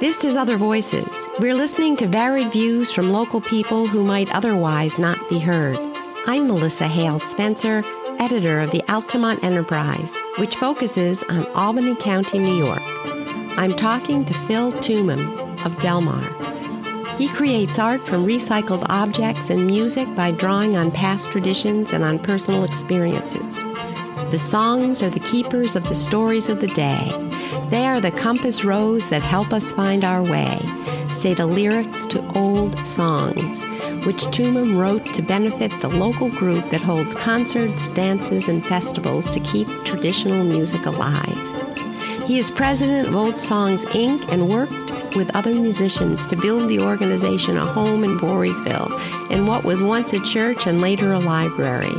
This is Other Voices. We're listening to varied views from local people who might otherwise not be heard. I'm Melissa Hale Spencer, editor of the Altamont Enterprise, which focuses on Albany County, New York. I'm talking to Phil Tumum of Delmar. He creates art from recycled objects and music by drawing on past traditions and on personal experiences. The songs are the keepers of the stories of the day. They are the compass rose that help us find our way, say the lyrics to old songs, which Tumum wrote to benefit the local group that holds concerts, dances, and festivals to keep traditional music alive. He is president of Old Songs Inc. and worked with other musicians to build the organization a home in Voorheesville in what was once a church and later a library.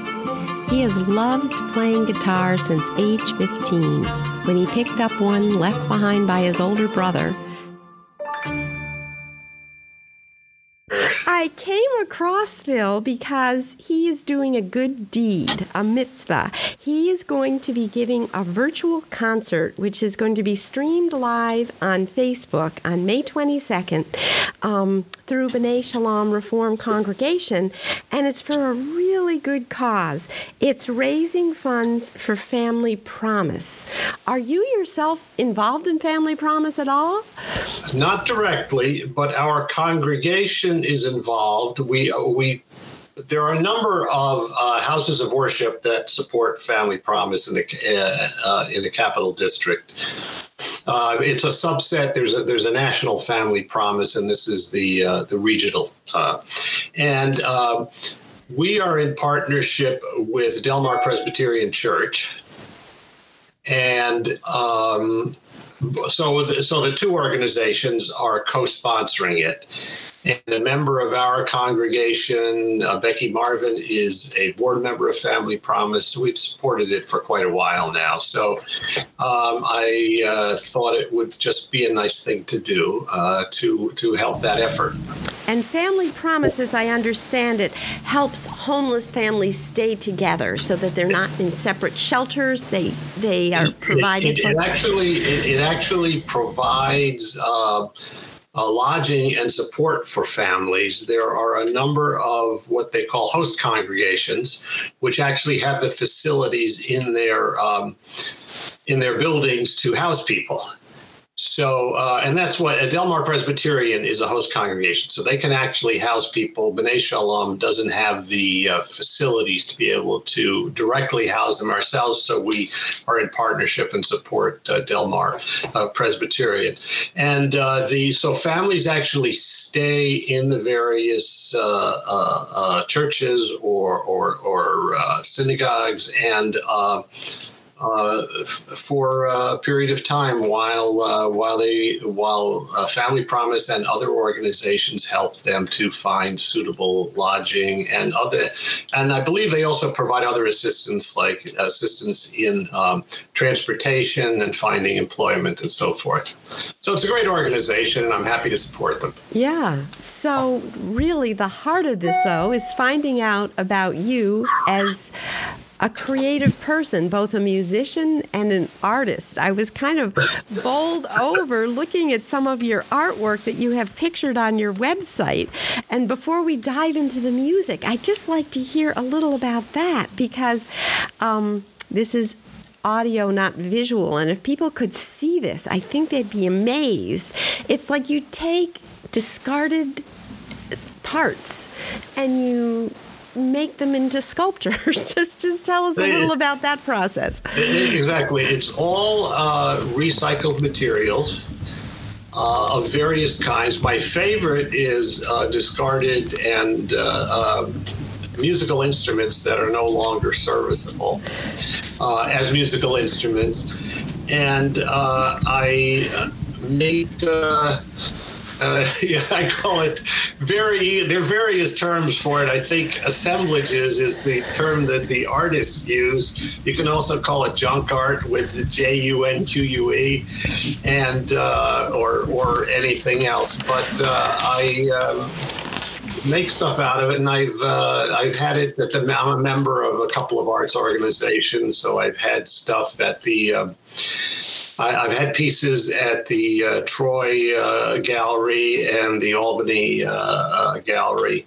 He has loved playing guitar since age 15 when he picked up one left behind by his older brother I came across Phil because he is doing a good deed, a mitzvah. He is going to be giving a virtual concert, which is going to be streamed live on Facebook on May 22nd um, through B'nai Shalom Reform Congregation, and it's for a really good cause. It's raising funds for Family Promise. Are you yourself involved in Family Promise at all? Not directly, but our congregation is involved. We we there are a number of uh, houses of worship that support Family Promise in the uh, uh, in the Capital District. Uh, it's a subset. There's a there's a national Family Promise, and this is the uh, the regional. Uh, and we are in partnership with Delmar Presbyterian Church, and um, so the, so the two organizations are co-sponsoring it and a member of our congregation, uh, Becky Marvin, is a board member of Family Promise. We've supported it for quite a while now. So um, I uh, thought it would just be a nice thing to do uh, to, to help that effort. And Family Promise, as I understand it, helps homeless families stay together so that they're not in separate shelters. They they are provided. It, it, it actually it, it, actually provides uh, lodging and support for families. There are a number of what they call host congregations, which actually have the facilities in their um, in their buildings to house people. So, uh, and that's what a Delmar Presbyterian is a host congregation. So they can actually house people. B'nai Shalom doesn't have the uh, facilities to be able to directly house them ourselves. So we are in partnership and support uh, Delmar uh, Presbyterian. And uh, the so families actually stay in the various uh, churches or or, or synagogues and uh, f- for a period of time while uh, while they while uh, Family Promise and other organizations help them to find suitable lodging and other and I believe they also provide other assistance like assistance in um, transportation and finding employment and so forth. So it's a great organization and I'm happy to support them. Yeah. So really the heart of this though is finding out about you as a creative person, both a musician and an artist. I was kind of bowled over looking at some of your artwork that you have pictured on your website. And before we dive into the music, I'd just like to hear a little about that because um, this is audio, not visual. And if people could see this, I think they'd be amazed. It's like you take discarded parts and you make them into sculptures. just just tell us a little about that process. Exactly, it's all uh, recycled materials. Uh, of various kinds. My favorite is uh, discarded and uh, um, musical instruments that are no longer serviceable uh, as musical instruments. And uh, I make uh, yeah, I call it very. There are various terms for it. I think assemblages is the term that the artists use. You can also call it junk art with J U N Q U E, and uh, or or anything else. But uh, I. Um, make stuff out of it, and I've uh, I've had it. At the, I'm a member of a couple of arts organizations, so I've had stuff at the um, I, have had pieces at the uh, Troy uh, Gallery and the Albany uh, uh, Gallery.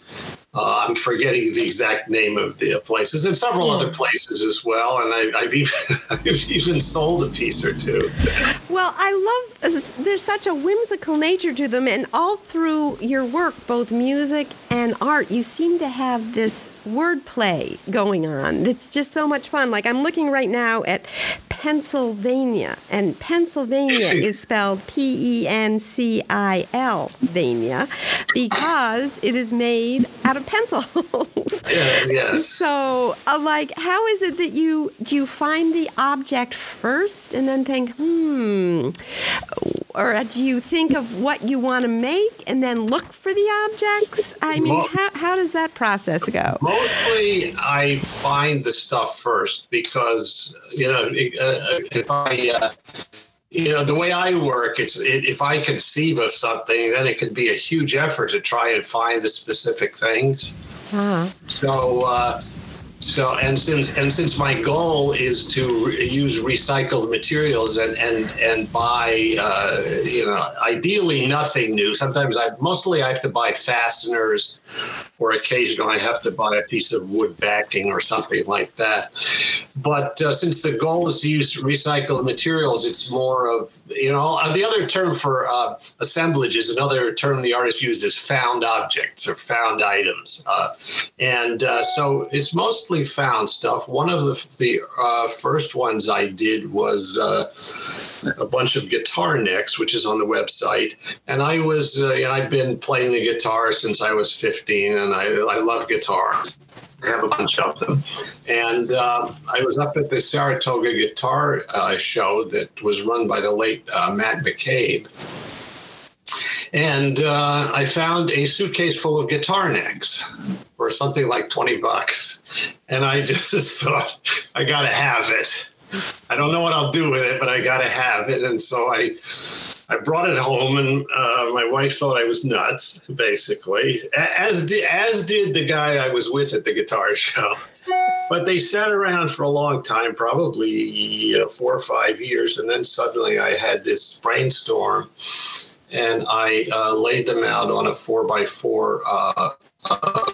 Uh, I'm forgetting the exact name of the places and several yeah. other places as well. And I, have even I've even sold a piece or two. Well, I love there's such a whimsical nature to them, and all through your work, both music and art, you seem to have this wordplay going on. It's just so much fun. Like I'm looking right now at Pennsylvania, and Pennsylvania is spelled P E N C I L Vania because it is made out of pencils. Yeah, yes. So, uh, like, how is it that you do you find the object first and then think, hmm, or do you think of what you want to make and then look for the objects? I mean, how, how does that process go? Mostly, I find the stuff first because you know uh, if I. Uh, you know the way I work, it's it, if I conceive of something, then it can be a huge effort to try and find the specific things. Uh-huh. So uh, so and since and since my goal is to re- use recycled materials and and and buy uh, you know ideally nothing new. Sometimes I mostly I have to buy fasteners, or occasionally I have to buy a piece of wood backing or something like that. But uh, since the goal is to use recycled materials, it's more of you know uh, the other term for uh, assemblage is another term the artist uses found objects or found items, uh, and uh, so it's most mostly found stuff. One of the, the uh, first ones I did was uh, a bunch of guitar necks, which is on the website. And I was, uh, you know, I've been playing the guitar since I was 15, and I, I love guitar. I have a bunch of them. And uh, I was up at the Saratoga Guitar uh, Show that was run by the late uh, Matt McCabe. And uh, I found a suitcase full of guitar necks for something like 20 bucks. And I just thought, I got to have it. I don't know what I'll do with it, but I got to have it. And so I, I brought it home, and uh, my wife thought I was nuts, basically, as did, as did the guy I was with at the guitar show. But they sat around for a long time, probably you know, four or five years, and then suddenly I had this brainstorm, and I uh, laid them out on a four by four uh, uh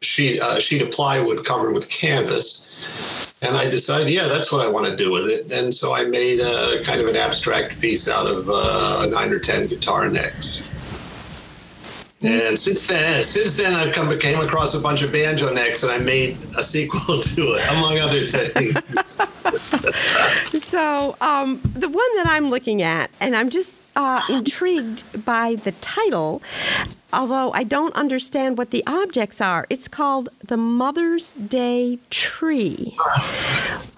sheet uh, sheet of plywood covered with canvas. And I decided, yeah, that's what I want to do with it. And so I made a kind of an abstract piece out of uh, nine or ten guitar necks. And since then, since then, I've come came across a bunch of banjo necks, and I made a sequel to it, among other things. so um, the one that I'm looking at, and I'm just uh, intrigued by the title, although I don't understand what the objects are. It's called the Mother's Day Tree.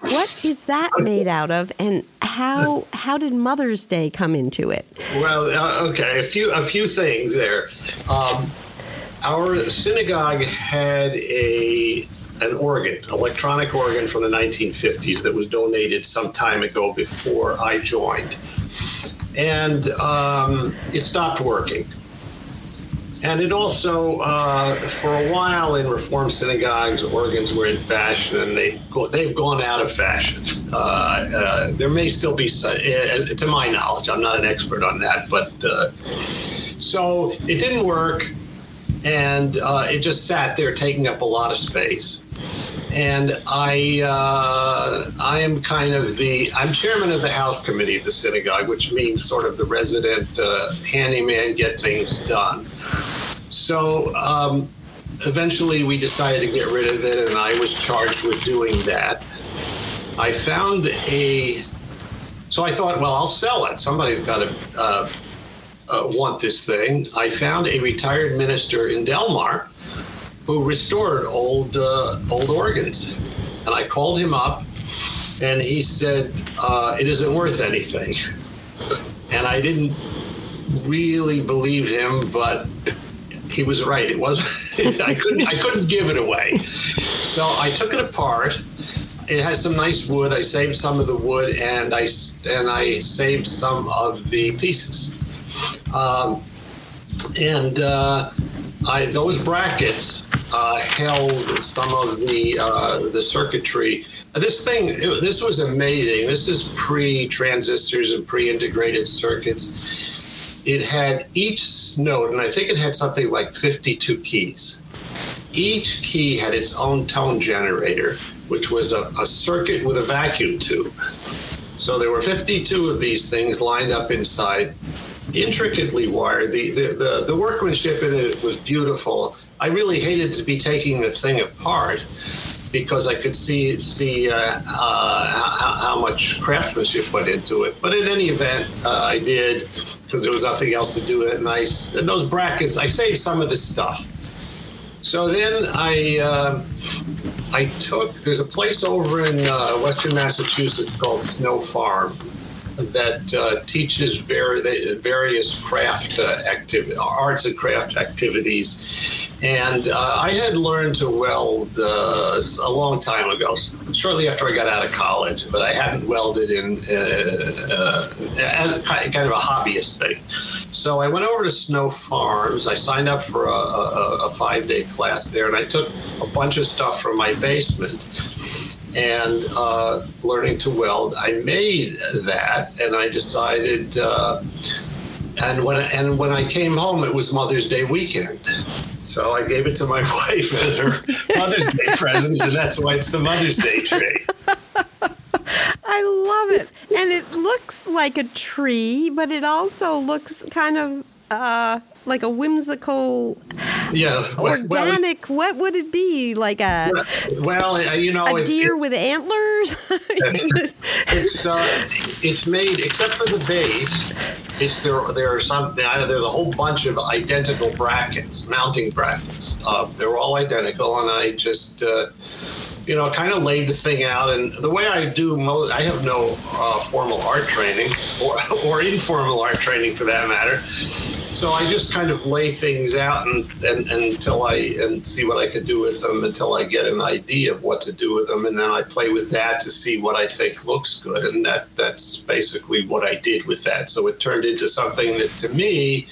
What is that made out of, and how how did Mother's Day come into it? Well, uh, okay, a few a few things there. Um, our synagogue had a an organ, electronic organ from the 1950s that was donated some time ago before I joined, and um, it stopped working. And it also, uh, for a while in Reform synagogues, organs were in fashion, and they've go, they've gone out of fashion. Uh, uh, there may still be, uh, to my knowledge, I'm not an expert on that, but uh, so it didn't work, and uh, it just sat there taking up a lot of space. And I, I am kind of the, I'm chairman of the house committee of the synagogue, which means sort of the resident handyman, get things done. So um, eventually we decided to get rid of it, and I was charged with doing that. I found a, so I thought, well, I'll sell it. Somebody's got to uh, uh, want this thing. I found a retired minister in Delmar who restored old uh, old organs, and I called him up, and he said uh, it isn't worth anything, and I didn't really believe him, but he was right. It was I couldn't I couldn't give it away. So I took it apart. It has some nice wood. I saved some of the wood, and I and I saved some of the pieces. Um, and uh, I, those brackets uh, held some of the uh, the circuitry this thing, this was amazing. This is pre transistors and pre integrated circuits. It had each note, and I think it had something like 52 keys. Each key had its own tone generator, which was a, a circuit with a vacuum tube. So there were 52 of these things lined up inside, intricately wired. The, the, the, the workmanship in it was beautiful. I really hated to be taking the thing apart because I could see see uh, uh, how, how, much craftsmanship went into it. But in any event, uh, I did because there was nothing else to do with it. Nice and those brackets. I saved some of the stuff. So then I uh, I took. There's a place over in uh, Western Massachusetts called Snow Farm that uh, teaches vari- various craft uh, arts and craft activities. And uh, I had learned to weld uh, a long time ago, shortly after I got out of college, but I hadn't welded in uh, uh, as a kind of a hobbyist thing. So I went over to Snow Farms. I signed up for a, a, a five day class there, and I took a bunch of stuff from my basement and uh, learning to weld. I made that, and I decided. Uh, and when and when I came home, it was Mother's Day weekend, so I gave it to my wife as her Mother's Day present, and that's why it's the Mother's Day tree. I love it, and it looks like a tree, but it also looks kind of uh, like a whimsical yeah. Organic well, what would it be? Like a well you know a it's, deer it's, with antlers? It's uh, it's made except for the base it's there there are some there's a whole bunch of identical brackets mounting brackets. Uh, they're all identical and i just uh, you know, kind of laid the thing out. And the way I do, I have no uh, formal art training or, or informal art training for that matter. So I just kind of lay things out and, and, and until I and see what I could do with them until I get an idea of what to do with them, and then I play with that to see what I think looks good, and that that's basically what I did with that. So it turned into something that to me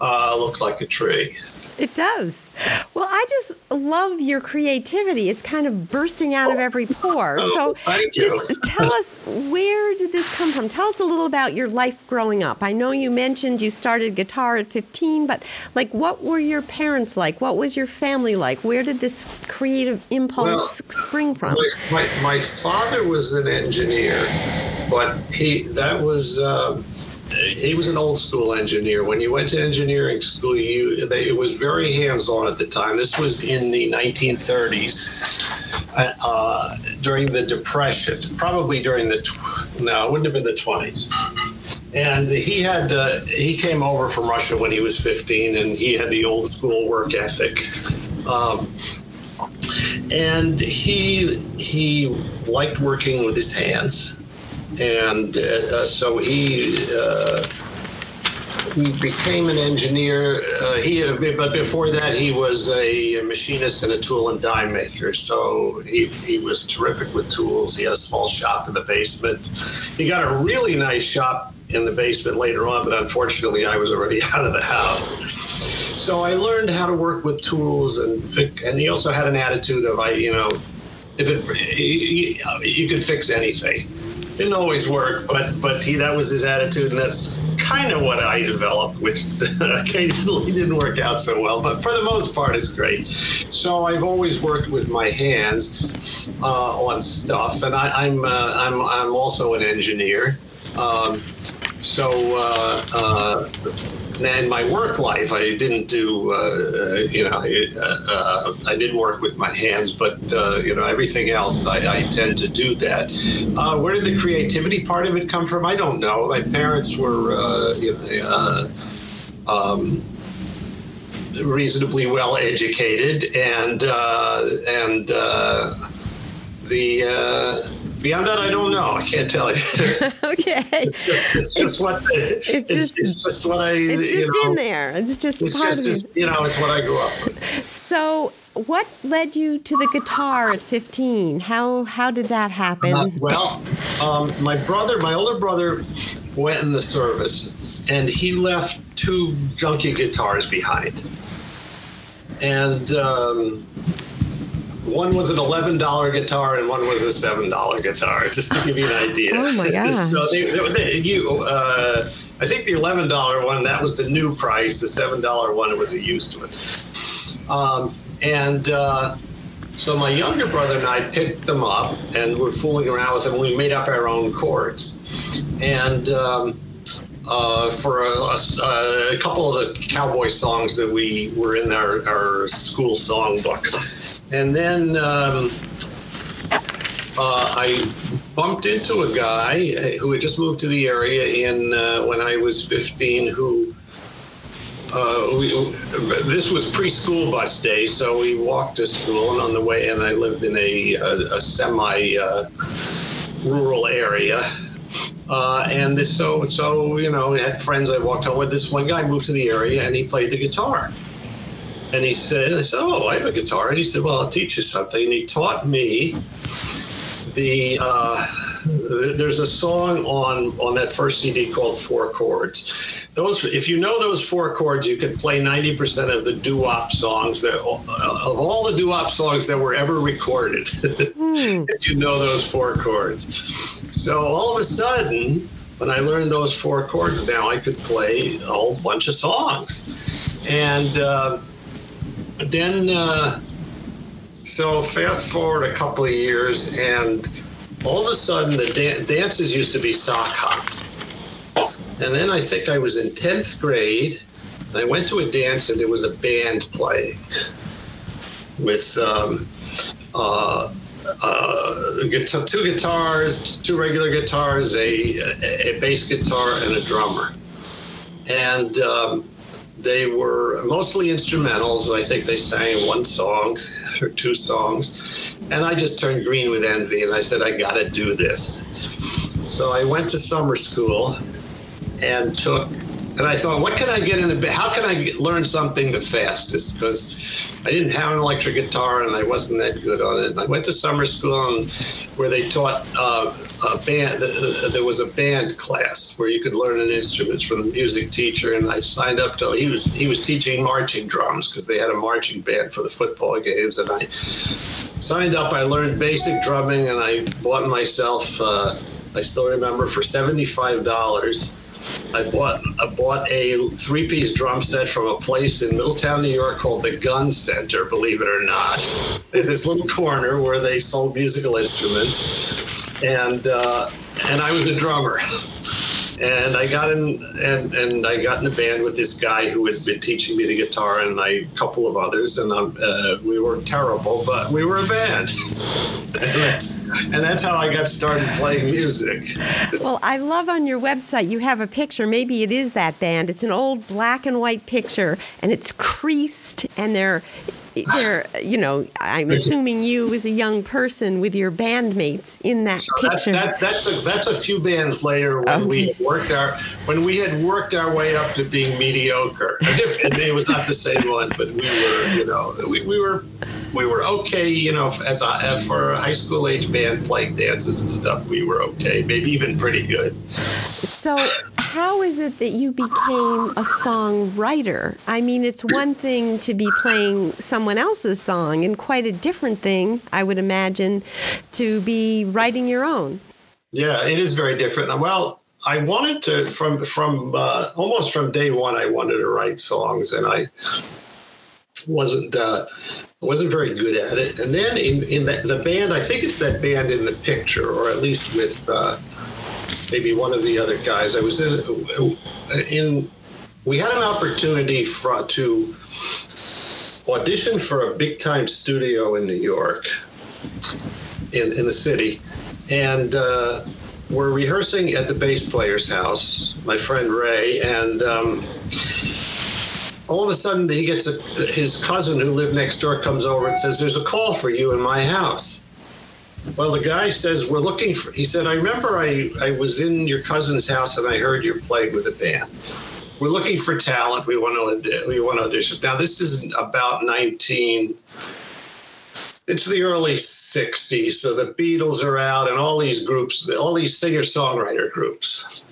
uh, looks like a tree. It does. Well, I just love your creativity. It's kind of bursting out of every pore. Oh, so just tell us where did this come from? Tell us a little about your life growing up. I know you mentioned you started guitar at 15, but like what were your parents like? What was your family like? Where did this creative impulse well, spring from? My, my, father was an engineer, but he that was uh, he was an old school engineer. When you went to engineering school, you they, it was very hands on at the time. This was in the 1930s, uh, during the Depression, probably during the tw- no, it wouldn't have been the 20s. And he had uh, he came over from Russia when he was 15, and he had the old school work ethic. Um, and he he liked working with his hands and uh, so he uh, he became an engineer. Uh, he but before that he was a machinist and a tool and die maker. So he, he was terrific with tools. He had a small shop in the basement. He got a really nice shop in the basement later on, but unfortunately I was already out of the house. So I learned how to work with tools and and he also had an attitude of I you know if it you, you could fix anything didn't always work, but but he that was his attitude, and that's kind of what I developed, which occasionally didn't work out so well, but for the most part, it's great. So I've always worked with my hands uh, on stuff, and I, am I'm, uh, I'm I'm also an engineer. Um, so uh, in my work life, I didn't do, uh, you know, uh, I didn't work with my hands, but, uh, you know, everything else, I, I tend to do that. Uh, where did the creativity part of it come from? I don't know. My parents were, uh, you know, um, reasonably well educated, and, and the, Beyond that, I don't know. I can't tell you. okay. It's just, it's just what it's, just, it's just what I. It's just know, in there. It's just it's part just, of just, you know, it's what I grew up with. So, what led you to the guitar at 15? How how did that happen? Uh, well, um, my brother, my older brother, went in the service, and he left two junky guitars behind, and. Um, one was an eleven dollar guitar and one was a seven dollar guitar, just to give you an idea. Oh my gosh! so they, they, they, you, uh, I think the eleven dollar one that was the new price. The seven dollar one it was a used one. Um, and uh, so my younger brother and I picked them up and we're fooling around with them. We made up our own chords, and. Um, uh, for a, a, a, couple of the cowboy songs that we were in our, our school songbook. And then um, uh, I bumped into a guy who had just moved to the area in uh, when I was 15 who uh, we, this was preschool bus day, so we walked to school, and on the way, and I lived in a, a, a semi uh, rural area, uh, and this, so, so you know, I had friends I walked home with. This one guy moved to the area and he played the guitar. And he said, I said, Oh, I have a guitar. And he said, Well, I'll teach you something. And he taught me the, uh, there's a song on, on that first CD called Four Chords. Those, if you know those four chords, you could play 90% of the doo-wop songs that, of all the doo-wop songs that were ever recorded. Mm. if you know those four chords. So all of a sudden, when I learned those four chords, now I could play a whole bunch of songs. And uh, then, uh, so fast forward a couple of years, and all of a sudden, the dan- dances used to be sock hops. And then I think I was in 10th grade, and I went to a dance, and there was a band playing with um, uh, uh, two guitars, two regular guitars, a, a bass guitar, and a drummer. And um, they were mostly instrumentals. I think they sang one song or two songs. And I just turned green with envy and I said, I got to do this. So I went to summer school and took and I thought, what can I get in the? How can I learn something the fastest? Because I didn't have an electric guitar and I wasn't that good on it. And I went to summer school and, where they taught uh, a band. Uh, there was a band class where you could learn an instrument from the music teacher. And I signed up to. He was he was teaching marching drums because they had a marching band for the football games. And I signed up. I learned basic drumming and I bought myself. Uh, I still remember for seventy five dollars I bought I bought a three piece drum set from a place in Middletown, New York called the Gun Center. Believe it or not, in this little corner where they sold musical instruments, and uh, and I was a drummer and I got in and, and I got in a band with this guy who had been teaching me the guitar and I, a couple of others and uh, we were terrible but we were a band and that's how I got started playing music. Well, I love on your website you have a picture. Maybe it is that band. It's an old black and white picture and it's creased and they're there, you know, I'm assuming you as a young person with your bandmates in that so picture. That, that, that's a that's a few bands later when we worked our when we had worked our way up to being mediocre. It was not the same one, but we were, you know, we, we were we were okay, you know, as a for a high school age band playing dances and stuff. We were okay, maybe even pretty good. So how is it that you became a songwriter? I mean, it's one thing to be playing someone else's song, and quite a different thing, I would imagine, to be writing your own. Yeah, it is very different. Well, I wanted to from from uh, almost from day one. I wanted to write songs, and I wasn't uh, wasn't very good at it. And then in in the, the, band, I think it's that band in the picture, or at least with. Uh, maybe one of the other guys. I was in, in we had an opportunity for, to audition for a big time studio in New York, in, in the city. And uh, we're rehearsing at the bass player's house, my friend Ray. And um, all of a sudden, he gets a, his cousin who lived next door comes over and says, There's a call for you in my house. Well, the guy says we're looking for. He said, "I remember I I was in your cousin's house and I heard you played with a band. We're looking for talent. We want to we want auditions. Now this is about 19. It's the early 60s, so the Beatles are out, and all these groups, all these singer songwriter groups,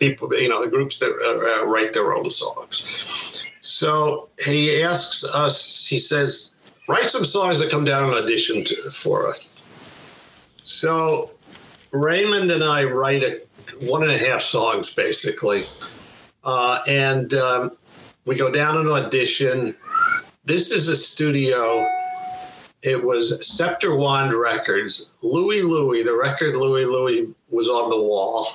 people, you know, the groups that uh, write their own songs. So he asks us. He says, write some songs that come down and audition to, for us. So Raymond and I write a one and a half songs basically, uh, and um, we go down an audition. This is a studio. It was Scepter Wand Records. Louie Louie, the record Louie Louie was on the wall.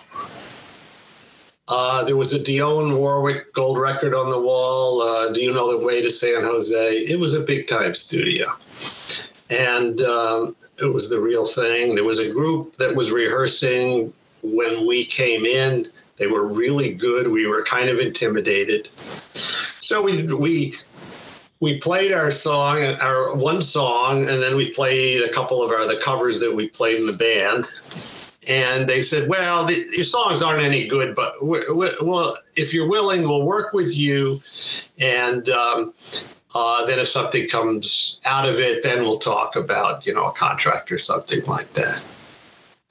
Uh, there was a Dionne Warwick gold record on the wall. Uh, Do you know the way to San Jose? It was a big time studio. And um, it was the real thing. There was a group that was rehearsing when we came in. They were really good. We were kind of intimidated. So we, we, we played our song, our one song, and then we played a couple of our the covers that we played in the band and they said, "Well, the, your songs aren't any good, but we're, we're, well, if you're willing, we'll work with you, and um, uh, then if something comes out of it, then we'll talk about you know a contract or something like that."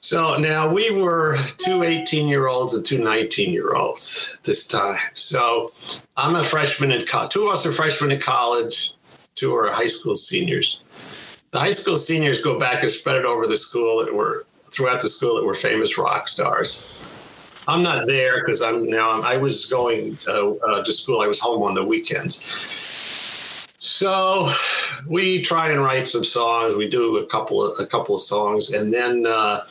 So now we were two 18 year olds and two 19 year olds this time. So I'm a freshman in college. Two of us are freshmen in college. Two are high school seniors. The high school seniors go back and spread it over the school that were throughout the school that were famous rock stars. I'm not there because I'm now. I was going uh, uh, to school. I was home on the weekends. So we try and write some songs. We do a couple of a couple of songs, and then uh,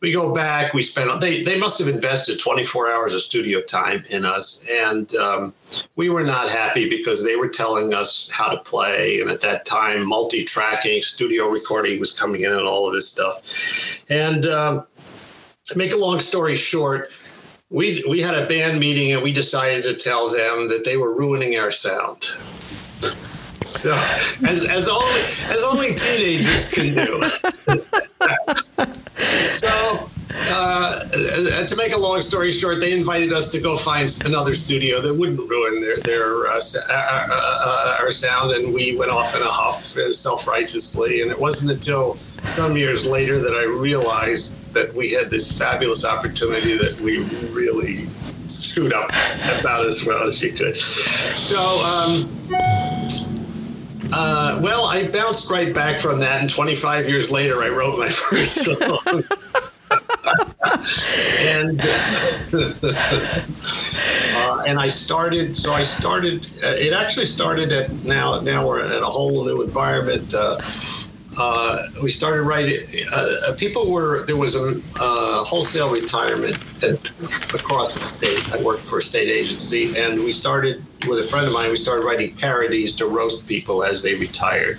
we go back. We spend. They they must have invested 24 hours of studio time in us, and um, we were not happy because they were telling us how to play. And at that time, multi-tracking, studio recording was coming in, and all of this stuff. And um, to make a long story short, we we had a band meeting and we decided to tell them that they were ruining our sound. So, as, as only as only teenagers can do. so, uh, to make a long story short, they invited us to go find another studio that wouldn't ruin their their uh, uh, uh, uh, our sound, and we went off in a huff, self righteously. And it wasn't until some years later that I realized that we had this fabulous opportunity that we really screwed up about as well as you could. So. Um, uh, well, I bounced right back from that, and 25 years later, I wrote my first song. and uh, and I started. So I started. Uh, it actually started at now. Now we're at a whole new environment. Uh, uh, we started writing. Uh, uh, people were there was a wholesale retirement at, across the state. I worked for a state agency, and we started with a friend of mine. We started writing parodies to roast people as they retired,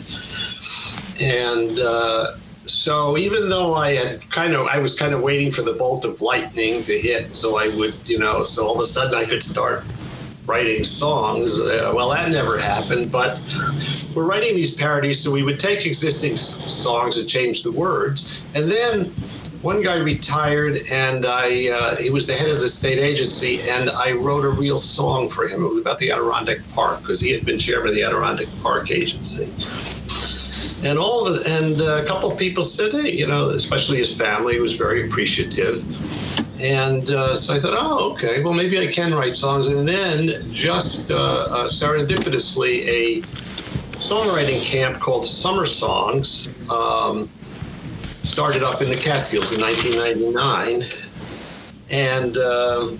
and. Uh, so even though I had kind of, I was kind of waiting for the bolt of lightning to hit, so I would, you know, so all of a sudden I could start writing songs. Uh, well, that never happened, but we're writing these parodies, so we would take existing songs and change the words. And then one guy retired, and I uh, he was the head of the state agency, and I wrote a real song for him. It was about the Adirondack Park because he had been chairman of the Adirondack Park Agency. And all of it, and a couple of people said, "Hey, you know, especially his family was very appreciative." And uh, so I thought, oh, okay, well, maybe I can write songs. And then just uh, uh, serendipitously, a songwriting camp called Summer Songs um, started up in the Catskills in 1999. And um,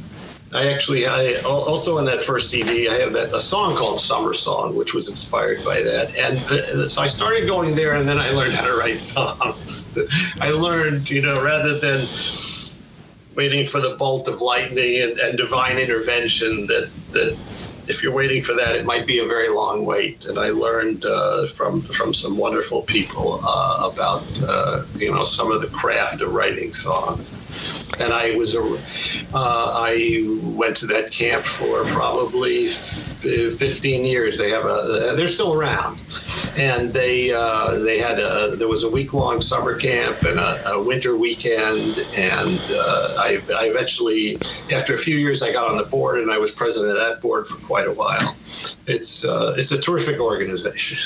I actually, I also on that first CD, I have that a song called Summer Song, which was inspired by that. And the, so I started going there, and then I learned how to write songs. I learned, you know, rather than waiting for the bolt of lightning and, and divine intervention that that if you're waiting for that, it might be a very long wait. And I learned uh, from from some wonderful people uh, about uh, you know some of the craft of writing songs. And I was a uh, I went to that camp for probably 15 years. They have a they're still around, and they uh, they had a there was a week long summer camp and a, a winter weekend. And uh, I, I eventually after a few years I got on the board and I was president of that board for quite a while. It's uh, it's a terrific organization.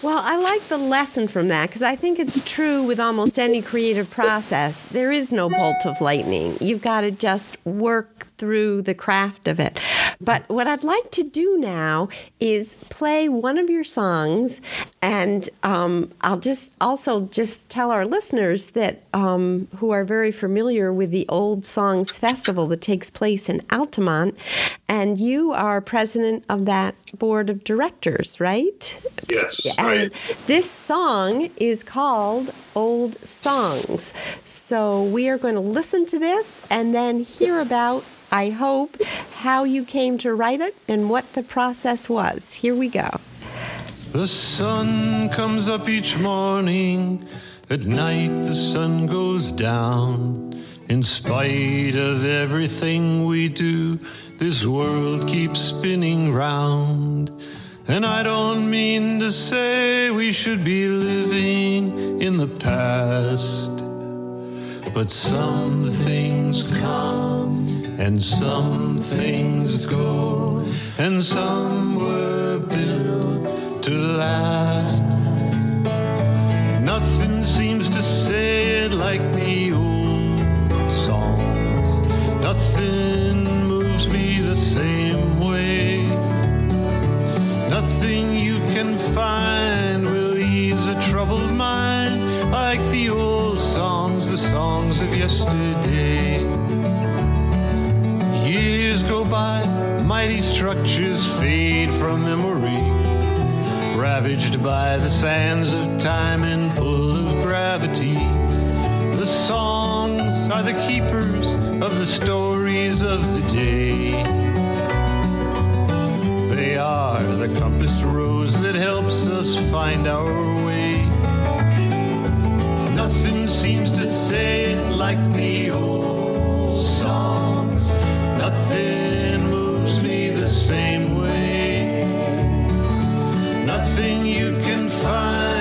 Well, I like the lesson from that because I think it's true with almost any creative process. There is no bolt of lightning. You've got to just work through the craft of it. But what I'd like to do now is play one of your songs, and um, I'll just also just tell our listeners that um, who are very familiar with the Old Songs Festival that takes place in Altamont, and you are president of that board of directors, right? Yes. And right. this song is called Old Songs. So we are going to listen to this and then hear about, I hope, how you came to write it and what the process was. Here we go. The sun comes up each morning, at night the sun goes down. In spite of everything we do, this world keeps spinning round. And I don't mean to say we should be living in the past. But some things come and some things go, and some were built to last. Nothing seems to say it like the old songs. Nothing moves me the same way. Nothing you can find will ease a troubled mind like the old songs, the songs of yesterday. Go by, mighty structures fade from memory, ravaged by the sands of time and pull of gravity. The songs are the keepers of the stories of the day. They are the compass rose that helps us find our way. Nothing seems to say it like the old. Nothing moves me the same way. Nothing you can find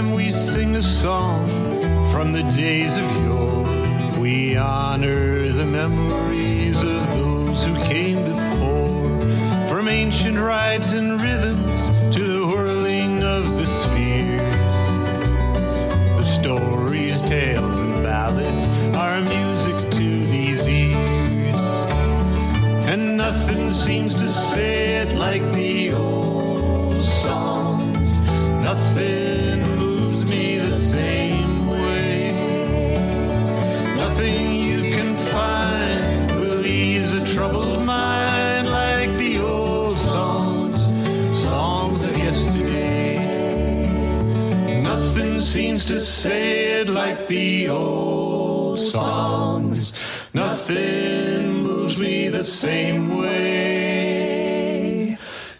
time we sing a song from the days of yore, we honor the memories of those who came before. From ancient rites and rhythms to the whirling of the spheres. The stories, tales, and ballads are music to these ears. And nothing seems to say it like the old songs. Nothing seems to say it like the old songs. Nothing moves me the same way.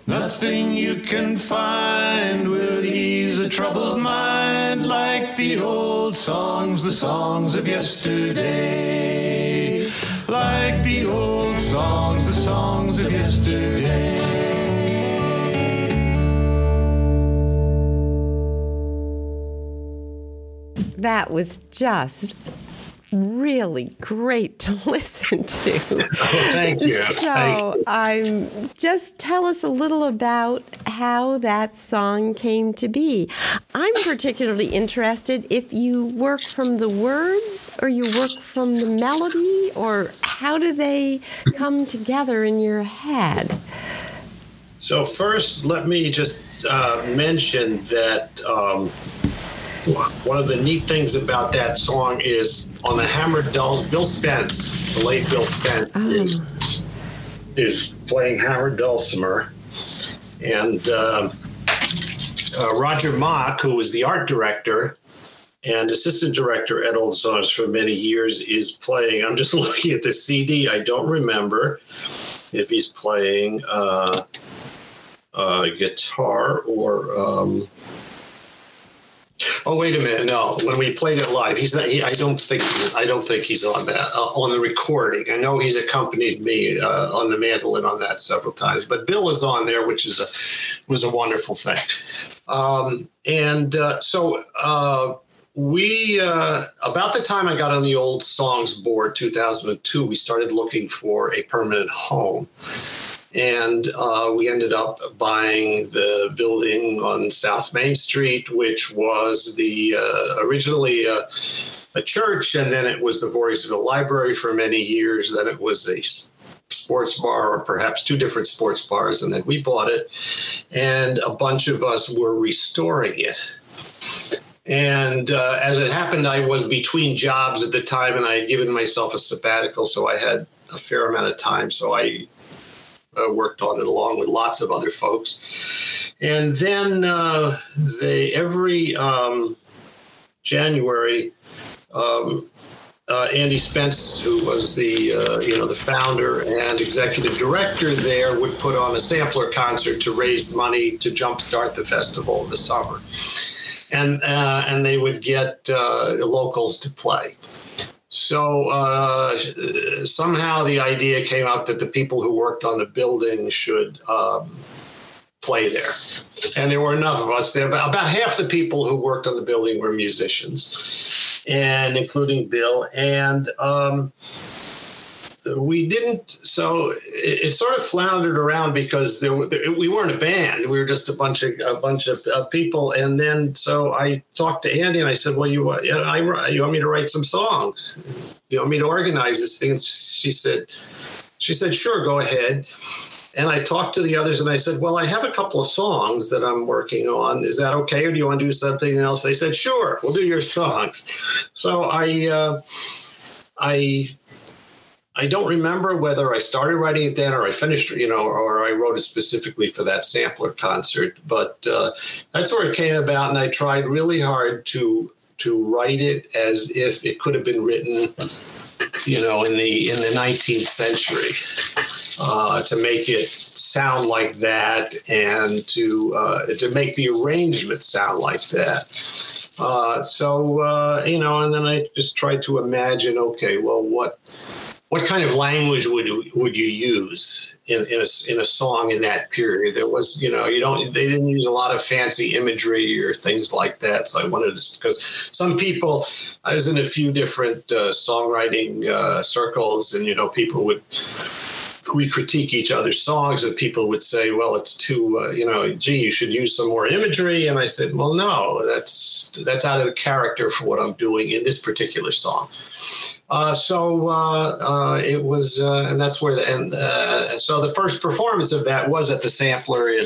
Nothing you can find will ease a troubled mind like the old songs, the songs of yesterday. Like the old songs, the songs of yesterday. That was just really great to listen to. Oh, thank you. So, I'm just tell us a little about how that song came to be. I'm particularly interested if you work from the words or you work from the melody or how do they come together in your head? So first, let me just uh, mention that um, one of the neat things about that song is on the hammered dulls. Bill Spence, the late Bill Spence, is is playing hammered dulcimer, and uh, uh, Roger Mock, who was the art director and assistant director at Old Songs for many years, is playing. I'm just looking at the CD. I don't remember if he's playing. Uh, uh, guitar or um, Oh wait a minute! No, when we played it live, he's not. He, I don't think. I don't think he's on that uh, on the recording. I know he's accompanied me uh, on the mandolin on that several times, but Bill is on there, which is a was a wonderful thing. Um, and uh, so uh, we uh, about the time I got on the old songs board, 2002, we started looking for a permanent home and uh, we ended up buying the building on South Main Street, which was the uh, originally a, a, church, and then it was the Voorheesville Library for many years. Then it was a sports bar, or perhaps two different sports bars, and then we bought it, and a bunch of us were restoring it. And uh, as it happened, I was between jobs at the time, and I had given myself a sabbatical, so I had a fair amount of time. So I uh, worked on it along with lots of other folks. And then uh, they every um, January, um, uh, Andy Spence, who was the uh, you know the founder and executive director there, would put on a sampler concert to raise money to jumpstart the festival in the summer, and uh, and they would get uh, locals to play. So uh, somehow the idea came out that the people who worked on the building should um, play there. And there were enough of us there. About half the people who worked on the building were musicians, and including Bill. And um, we didn't so it, it, sort of floundered around because there, there, we weren't a band we were just a bunch of a bunch of uh, people and then so i talked to andy and i said well you, uh, you want me to write some songs you want me to organize this thing and she said she said sure go ahead and I talked to the others and I said, Well, I have a couple of songs that I'm working on. Is that okay? Or do you want to do something else? They said, Sure, we'll do your songs. So I, uh, I I don't remember whether I started writing it then or I finished, you know, or I wrote it specifically for that sampler concert. But uh, that's where it came about, and I tried really hard to to write it as if it could have been written, you know, in the in the 19th century, uh, to make it sound like that, and to uh, to make the arrangement sound like that. Uh, so uh, you know, and then I just tried to imagine, okay, well, what what kind of language would would you use in, in a in a song in that period? There was, you know, you don't they didn't use a lot of fancy imagery or things like that. So I wanted to because some people, I was in a few different uh, songwriting uh, circles, and you know, people would we critique each other's songs and people would say well it's too uh, you know gee you should use some more imagery. And i said well no that's that's out of the character for what i'm doing in this particular song. Uh, so uh, uh it was uh, and that's where the and uh, so the first performance of that was at the sampler in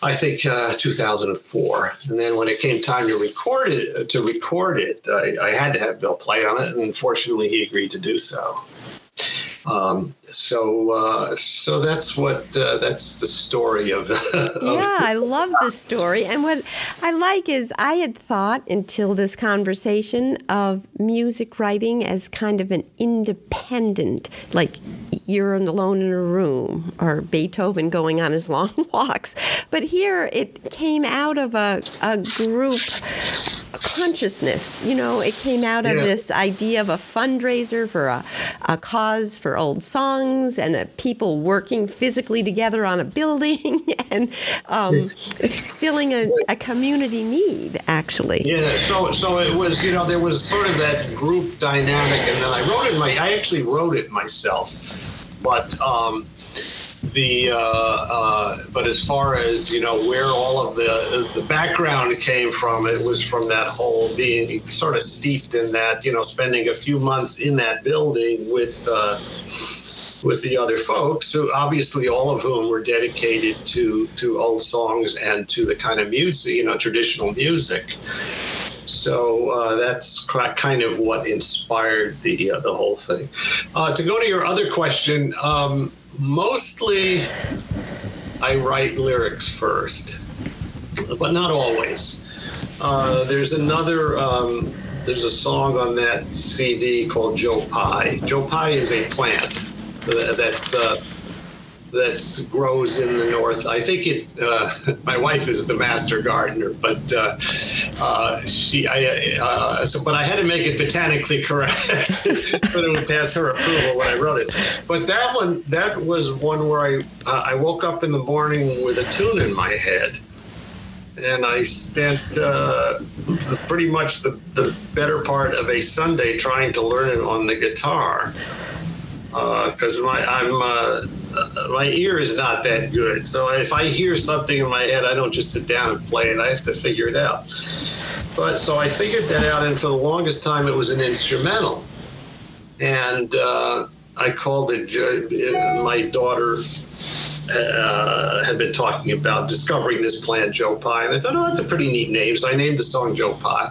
I think 2004, and then when it came time to record it, to record it, I, I had to have Bill play on it, and unfortunately, he agreed to do so. Um, so uh, so that's what uh, that's the story of. of yeah, I love the story, and what I like is I had thought until this conversation of music writing as kind of an independent, like you're alone in a room, or Beethoven going on his long walks. But here it came out of a, a group consciousness. You know, it came out of yeah. this idea of a fundraiser for a, a cause for old songs and uh, people working physically together on a building and um, filling a, a, community need, actually. Yeah, so so it was, you know, there was sort of that group dynamic, and then I wrote it. My, I actually wrote it myself, but. Um, the uh, uh, but as far as you know where all of the the background came from it was from that whole being sort of steeped in that you know spending a few months in that building with uh, with the other folks who obviously all of whom were dedicated to to old songs and to the kind of music you know traditional music so uh, that's kind of what inspired the uh, the whole thing. Uh, to go to your other question, um, mostly I write lyrics first, but not always. Uh, there's another. Um, there's a song on that CD called Joe Pye. Joe Pye is a plant that's uh, that grows in the north. I think it's uh, my wife is the master gardener, but uh, uh, she I uh, so but I had to make it botanically correct so it would pass her approval when I wrote it. But that one that was one where I uh, I woke up in the morning with a tune in my head. And I spent uh, pretty much the, the better part of a Sunday trying to learn it on the guitar because uh, my I'm uh, my ear is not that good. So if I hear something in my head, I don't just sit down and play it. I have to figure it out. But so I figured that out, and for the longest time, it was an instrumental. And uh, I called it. Uh, my daughter uh, had been talking about discovering this plant, Joe Pye, and I thought, oh, that's a pretty neat name. So I named the song Joe Pye.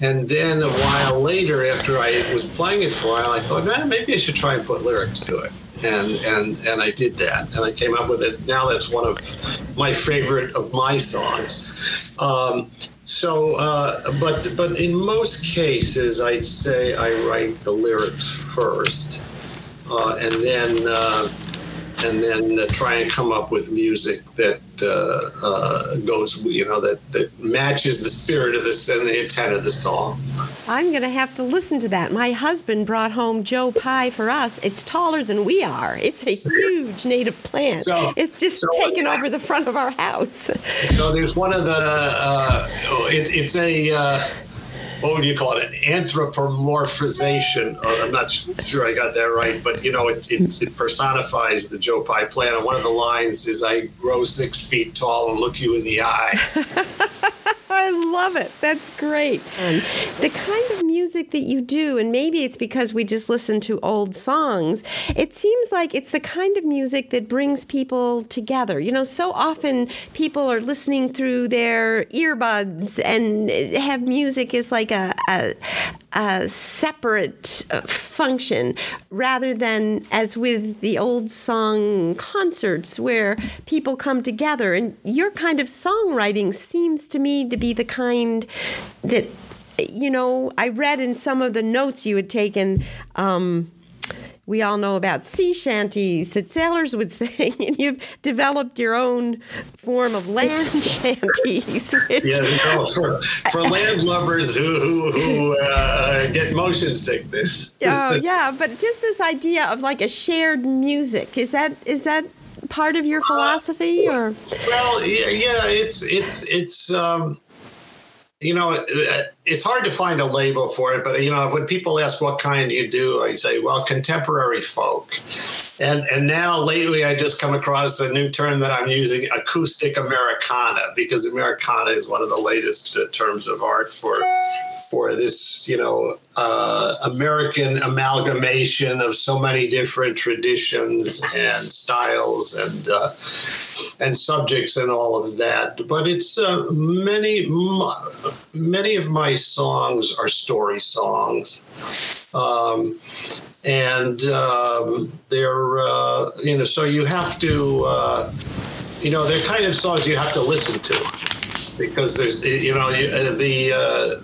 And then a while later, after I was playing it for a while, I thought, man, maybe I should try and put lyrics to it. And, and, and I did that. And I came up with it. Now that's one of my favorite of my songs. Um, so, uh, but, but in most cases, I'd say I write the lyrics first. Uh, and then uh, and then try and come up with music that uh, uh, goes, you know, that, that matches the spirit of this and the intent of the song. I'm going to have to listen to that. My husband brought home Joe Pye for us. It's taller than we are. It's a huge native plant. So, it's just so, taken over the front of our house. So there's one of the, uh, it, it's a, uh, what would you call it? An anthropomorphization. I'm not sure I got that right, but you know, it, it, it personifies the Joe Pye plant. And one of the lines is, "I grow six feet tall and look you in the eye." I love it. That's great. And the kind of music that you do, and maybe it's because we just listen to old songs, it seems like it's the kind of music that brings people together. You know, so often people are listening through their earbuds and have music as like a, a, a separate function rather than as with the old song concerts where people come together. And your kind of songwriting seems to me to be the kind that, you know, I read in some of the notes you had taken. Um, we all know about sea shanties that sailors would sing, and you've developed your own form of land shanties. Which... Yeah, no, for, for landlubbers who, who, who uh, get motion sickness. oh, yeah, but just this idea of like a shared music is that is that part of your philosophy, or? Well, yeah, yeah it's it's it's. Um, you know, it's hard to find a label for it, but you know, when people ask what kind you do, I say, well, contemporary folk. And and now lately, I just come across a new term that I'm using, acoustic Americana, because Americana is one of the latest uh, terms of art for for this, you know, uh, American amalgamation of so many different traditions and styles and uh, and subjects and all of that. But it's uh, many many of my songs are story songs. Um, and um, they're uh, you know so you have to uh, you know they're kind of songs you have to listen to because there's you know the uh,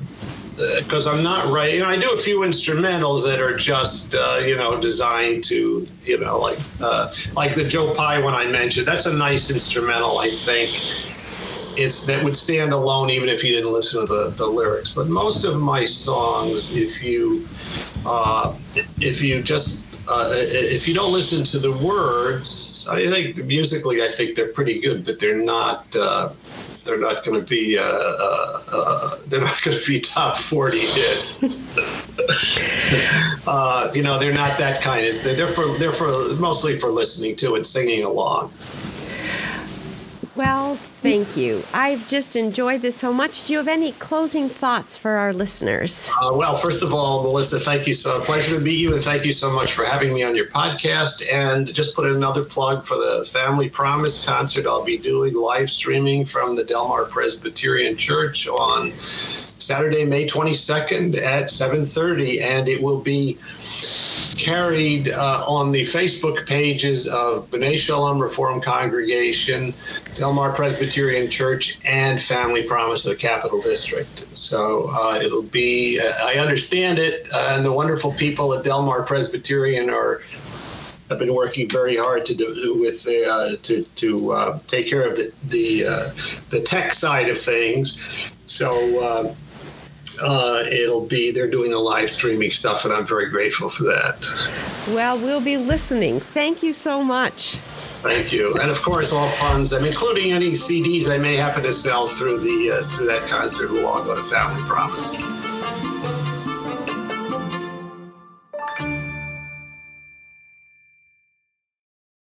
because I'm not right. You know, I do a few instrumentals that are just uh, you know designed to you know like uh, like the Joe Pye one I mentioned. That's a nice instrumental, I think. It's that would stand alone even if you didn't listen to the, the lyrics. But most of my songs, if you uh, if you just uh, if you don't listen to the words, I think musically, I think they're pretty good, but they're not. They're not going to be uh, uh, uh, they're not going to be top 40 hits. Uh, you know they're not that kind. They're for they're for mostly for listening to and singing along well Thank you. I've just enjoyed this so much. Do you have any closing thoughts for our listeners? Uh, well, first of all, Melissa, thank you so a pleasure to meet you, and thank you so much for having me on your podcast. And just put in another plug for the Family Promise concert I'll be doing live streaming from the Delmar Presbyterian Church on Saturday, May 22nd at 7:30, and it will be carried uh, on the Facebook pages of B'nai Shalom Reform Congregation, Delmar Presbyterian Church, and Family Promise of the Capital District. So uh, it'll be, uh, I understand it, uh, and the wonderful people at Delmar Presbyterian are have been working very hard to do with the, uh, to to uh, take care of the the uh, the tech side of things. So. Uh, it'll be they're doing the live streaming stuff and i'm very grateful for that well we'll be listening thank you so much thank you. And of course all funds i'm including any cds i may happen to sell through the uh, through that concert will all go to family promise